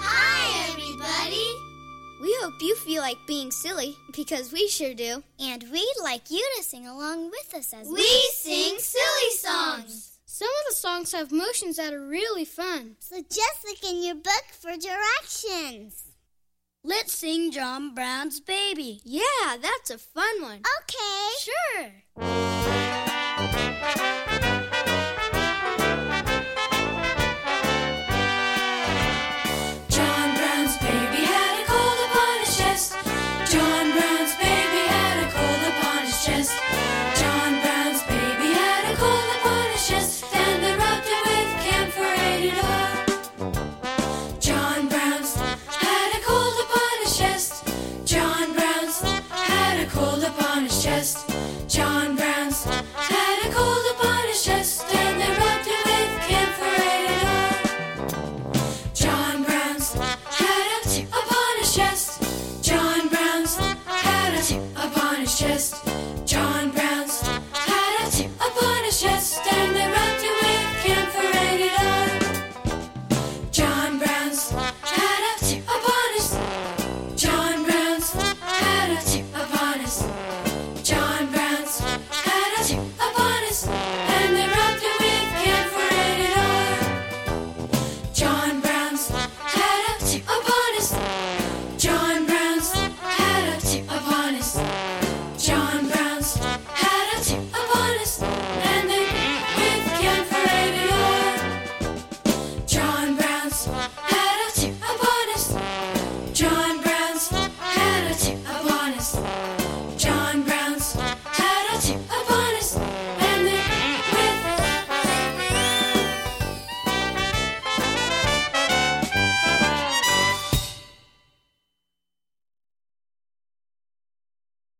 Hi, everybody. We hope you feel like being silly because we sure do. And we'd like you to sing along with us as We sing silly songs. Some of the songs have motions that are really fun. So just look in your book for directions. Let's sing John Brown's Baby. Yeah, that's a fun one. Okay. Sure.